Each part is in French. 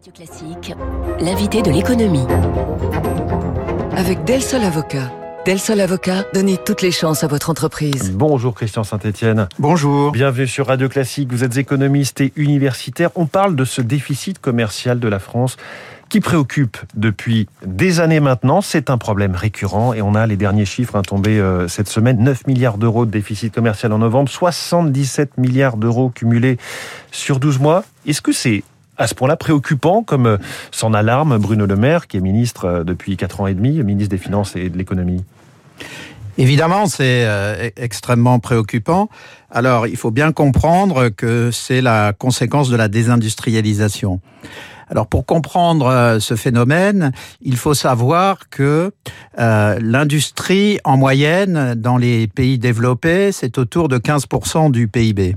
Radio Classique, l'invité de l'économie. Avec Del Sol Avocat. Del Sol Avocat, donnez toutes les chances à votre entreprise. Bonjour Christian Saint-Etienne. Bonjour. Bienvenue sur Radio Classique. Vous êtes économiste et universitaire. On parle de ce déficit commercial de la France qui préoccupe depuis des années maintenant. C'est un problème récurrent et on a les derniers chiffres hein, tombés euh, cette semaine. 9 milliards d'euros de déficit commercial en novembre, 77 milliards d'euros cumulés sur 12 mois. Est-ce que c'est à ce point-là préoccupant, comme euh, s'en alarme Bruno Le Maire, qui est ministre euh, depuis 4 ans et demi, ministre des Finances et de l'économie Évidemment, c'est euh, extrêmement préoccupant. Alors, il faut bien comprendre que c'est la conséquence de la désindustrialisation. Alors pour comprendre ce phénomène, il faut savoir que l'industrie en moyenne dans les pays développés, c'est autour de 15% du PIB.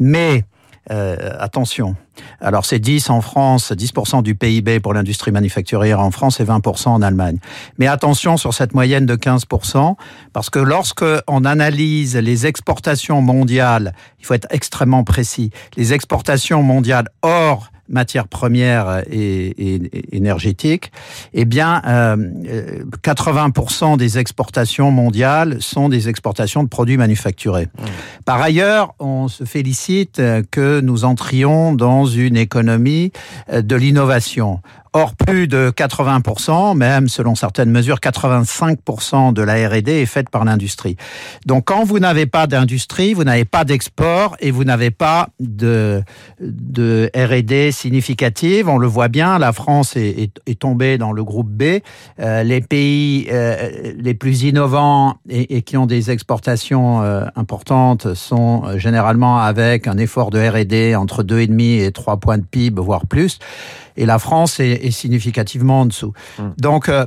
Mais euh, attention. Alors c'est 10 en France, 10% du PIB pour l'industrie manufacturière en France et 20% en Allemagne. Mais attention sur cette moyenne de 15%, parce que lorsque on analyse les exportations mondiales, il faut être extrêmement précis, les exportations mondiales hors matières premières et, et, énergétiques, eh bien, euh, 80% des exportations mondiales sont des exportations de produits manufacturés. Mmh. Par ailleurs, on se félicite que nous entrions dans une économie de l'innovation. Or, plus de 80%, même selon certaines mesures, 85% de la R&D est faite par l'industrie. Donc, quand vous n'avez pas d'industrie, vous n'avez pas d'export et vous n'avez pas de, de R&D significative. On le voit bien, la France est, est, est tombée dans le groupe B. Euh, les pays euh, les plus innovants et, et, qui ont des exportations euh, importantes sont euh, généralement avec un effort de R&D entre 2,5 et 3 points de PIB, voire plus et la France est, est significativement en dessous. Mmh. Donc, euh,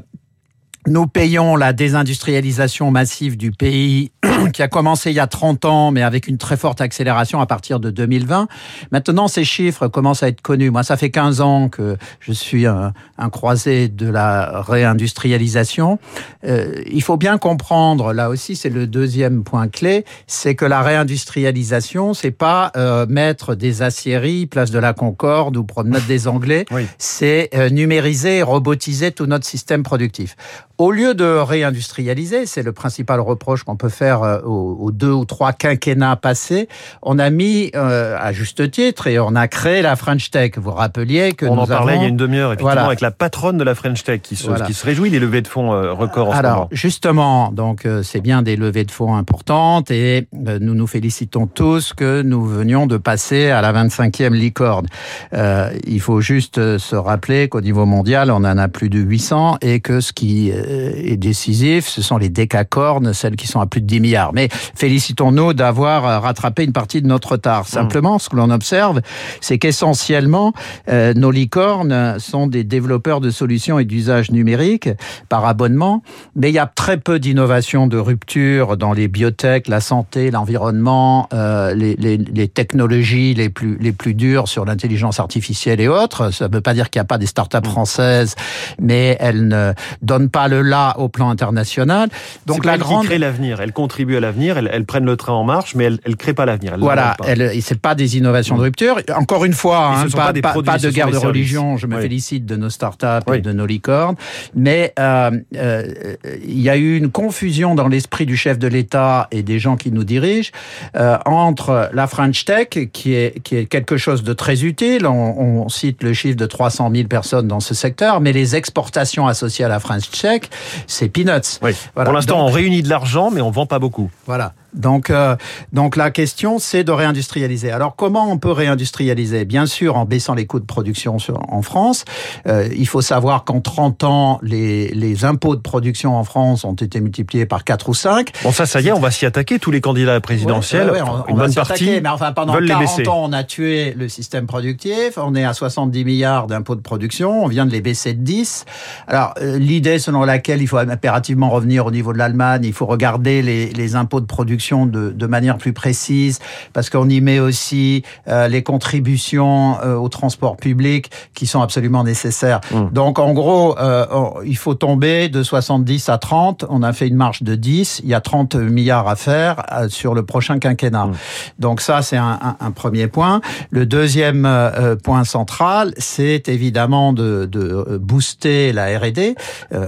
nous payons la désindustrialisation massive du pays qui a commencé il y a 30 ans, mais avec une très forte accélération à partir de 2020. Maintenant, ces chiffres commencent à être connus. Moi, ça fait 15 ans que je suis un, un croisé de la réindustrialisation. Euh, il faut bien comprendre, là aussi, c'est le deuxième point clé, c'est que la réindustrialisation, c'est pas euh, mettre des aciéries, place de la Concorde ou promenade des Anglais. Oui. C'est euh, numériser et robotiser tout notre système productif. Au lieu de réindustrialiser, c'est le principal reproche qu'on peut faire euh, aux, aux, deux ou trois quinquennats passés, on a mis euh, à juste titre et on a créé la French Tech. Vous rappeliez que on nous en parlait avons... il y a une demi-heure effectivement voilà. avec la patronne de la French Tech qui se, voilà. qui se réjouit des levées de fonds euh, records en Alors, ce moment. justement, donc c'est bien des levées de fonds importantes et nous nous félicitons tous que nous venions de passer à la 25e licorne. Euh, il faut juste se rappeler qu'au niveau mondial, on en a plus de 800 et que ce qui est décisif, ce sont les décacornes, celles qui sont à plus de 10 milliards. Mais félicitons-nous d'avoir rattrapé une partie de notre retard. Simplement, ce que l'on observe, c'est qu'essentiellement, euh, nos licornes sont des développeurs de solutions et d'usages numériques par abonnement, mais il y a très peu d'innovation, de rupture dans les biotech, la santé, l'environnement, euh, les, les, les, technologies les plus, les plus dures sur l'intelligence artificielle et autres. Ça ne veut pas dire qu'il n'y a pas des startups françaises, mais elles ne donnent pas le là au plan international. Donc la grande crée l'avenir, elles contribuent à l'avenir, elles, elles, prennent le train en marche, mais elles ne créent pas l'avenir. Voilà, c'est pas des innovations de rupture. Encore une fois, hein, pas, pas, pas, pas, de guerre de religion. Je me oui. félicite de nos startups oui. et de nos licornes, mais euh, euh, il y a eu une confusion dans l'esprit du chef de l'État et des gens qui nous dirigent euh, entre la French Tech, qui est, qui est quelque chose de très utile. On, on cite le chiffre de 300 000 personnes dans ce secteur, mais les exportations associées à la French Tech, c'est peanuts. Oui. Voilà. Pour l'instant, on réunit de l'argent, mais on vend pas beaucoup. Voilà. Donc, euh, donc la question, c'est de réindustrialiser. Alors, comment on peut réindustrialiser? Bien sûr, en baissant les coûts de production sur, en France. Euh, il faut savoir qu'en 30 ans, les, les impôts de production en France ont été multipliés par 4 ou 5. Bon, ça, ça y est, on va s'y attaquer. Tous les candidats présidentiels, ouais, ouais, on, une on bonne partie, mais enfin, pendant veulent 40 les baisser. ans, on a tué le système productif. On est à 70 milliards d'impôts de production. On vient de les baisser de 10. Alors, euh, l'idée selon laquelle il faut impérativement revenir au niveau de l'Allemagne, il faut regarder les, les impôts de production de, de manière plus précise, parce qu'on y met aussi euh, les contributions euh, au transport public qui sont absolument nécessaires. Mmh. Donc en gros, euh, il faut tomber de 70 à 30. On a fait une marche de 10. Il y a 30 milliards à faire euh, sur le prochain quinquennat. Mmh. Donc ça, c'est un, un, un, premier point. Le deuxième euh, point central, c'est évidemment de, de, booster la R&D.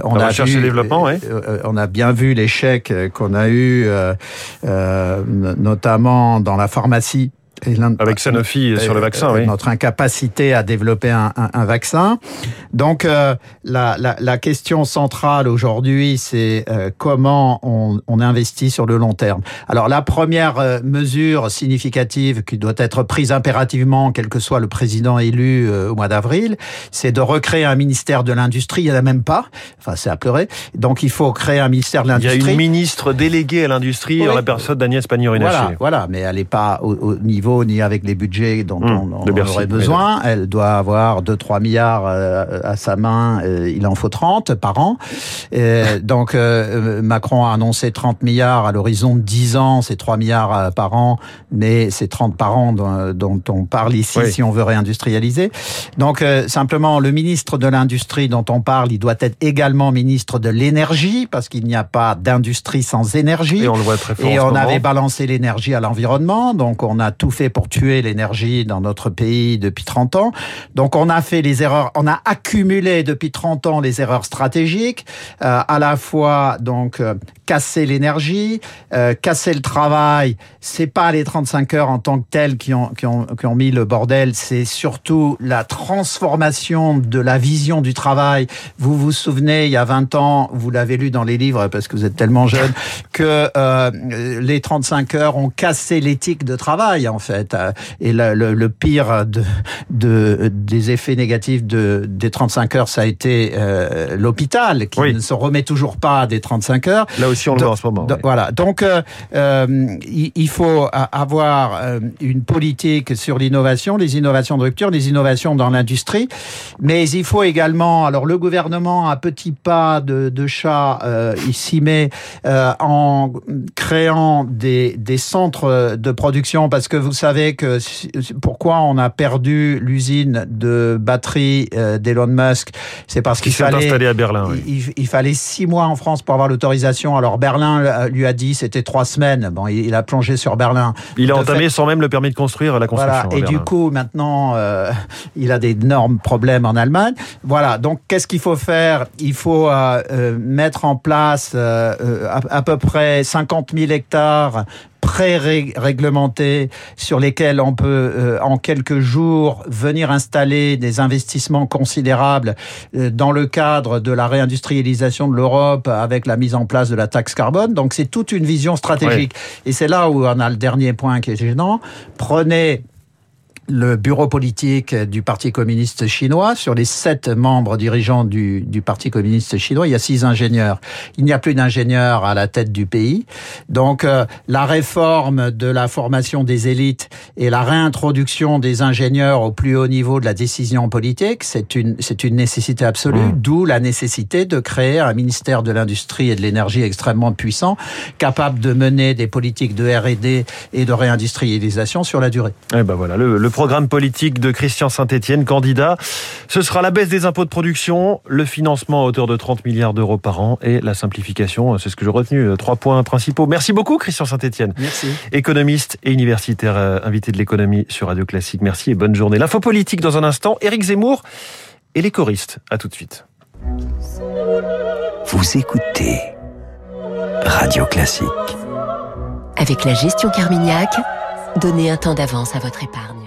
on la a recherche vu, et développement, on a bien vu l'échec qu'on a eu, notamment dans la pharmacie avec Sanofi sur le vaccin, oui. Notre incapacité à développer un, un, un vaccin. Donc, euh, la, la, la, question centrale aujourd'hui, c'est euh, comment on, on, investit sur le long terme. Alors, la première euh, mesure significative qui doit être prise impérativement, quel que soit le président élu euh, au mois d'avril, c'est de recréer un ministère de l'industrie. Il n'y en a même pas. Enfin, c'est à pleurer. Donc, il faut créer un ministère de l'industrie. Il y a une ministre déléguée à l'industrie oui. dans la personne d'Agnès Pannier-Runacher. Voilà, voilà, mais elle n'est pas au, au niveau ni avec les budgets dont mmh, on, on Bercy, aurait besoin. Elle doit avoir 2-3 milliards euh, à sa main. Euh, il en faut 30 par an. Et donc euh, Macron a annoncé 30 milliards à l'horizon de 10 ans. C'est 3 milliards euh, par an, mais c'est 30 par an dont, dont, on parle ici oui. si on veut réindustrialiser. Donc euh, simplement, le ministre de l'Industrie dont on parle, il doit être également ministre de l'énergie parce qu'il n'y a pas d'industrie sans énergie. Et on le voit très fort Et on moment. avait balancé l'énergie à l'environnement. Donc on a tout fait pour tuer l'énergie dans notre pays depuis 30 ans. Donc on a fait les erreurs, on a accumulé depuis 30 ans les erreurs stratégiques, euh, à la fois donc euh, casser l'énergie, euh, casser le travail. C'est pas les 35 heures en tant que telles qui ont, qui ont, mis le bordel, c'est surtout la transformation de la vision du travail. Vous vous souvenez, il y a 20 ans, vous l'avez lu dans les livres parce que vous êtes tellement jeune, que les 35 heures ont cassé l'éthique de travail fait. Et le, le, le pire de, de, des effets négatifs de, des 35 heures, ça a été euh, l'hôpital qui oui. ne se remet toujours pas des 35 heures. Là aussi, on le voit en ce moment. Oui. Voilà. Donc, euh, euh, il faut avoir euh, une politique sur l'innovation, les innovations de rupture, les innovations dans l'industrie, mais il faut également. Alors, le gouvernement à petits pas de, de chat euh, ici, mais euh, en créant des, des centres de production, parce que vous savez que pourquoi on a perdu l'usine de batterie euh, d'Elon Musk, c'est parce qu'il fallait installé à Berlin. Oui. Il, il, fallait six mois en France pour avoir l'autorisation. Alors Berlin lui a dit c'était trois semaines. Bon, il, il, a plongé sur Berlin. Il a entamé fait, sans même le permis de construire la construction. Voilà. Et du coup maintenant euh, il a d'énormes problèmes en Allemagne. Voilà. Donc qu'est-ce qu'il faut faire? Il faut euh, mettre en place euh, à, à peu près 50 000 hectares pré-réglementés sur lesquels on peut euh, en quelques jours venir installer des investissements considérables euh, dans le cadre de la réindustrialisation de l'Europe avec la mise en place de la taxe carbone. Donc c'est toute une vision stratégique. Oui. Et c'est là où on a le dernier point qui est gênant. Prenez le bureau politique du Parti communiste chinois. Sur les sept membres dirigeants du, du Parti communiste chinois, il y a six ingénieurs. Il n'y a plus d'ingénieurs à la tête du pays. Donc euh, la réforme de la formation des élites et la réintroduction des ingénieurs au plus haut niveau de la décision politique, c'est une, c'est une nécessité absolue, mmh. d'où la nécessité de créer un ministère de l'industrie et de l'énergie extrêmement puissant, capable de mener des politiques de R&D et de réindustrialisation sur la durée. Et eh ben voilà, le, le programme politique de Christian Saint-Etienne, candidat. Ce sera la baisse des impôts de production, le financement à hauteur de 30 milliards d'euros par an et la simplification. C'est ce que j'ai retenu. Trois points principaux. Merci beaucoup, Christian Saint-Etienne. Merci. Économiste et universitaire, euh, invité de l'économie sur Radio Classique. Merci et bonne journée. L'info politique dans un instant. Éric Zemmour et les choristes. À tout de suite. Vous écoutez Radio Classique. Avec la gestion Carmignac, donnez un temps d'avance à votre épargne.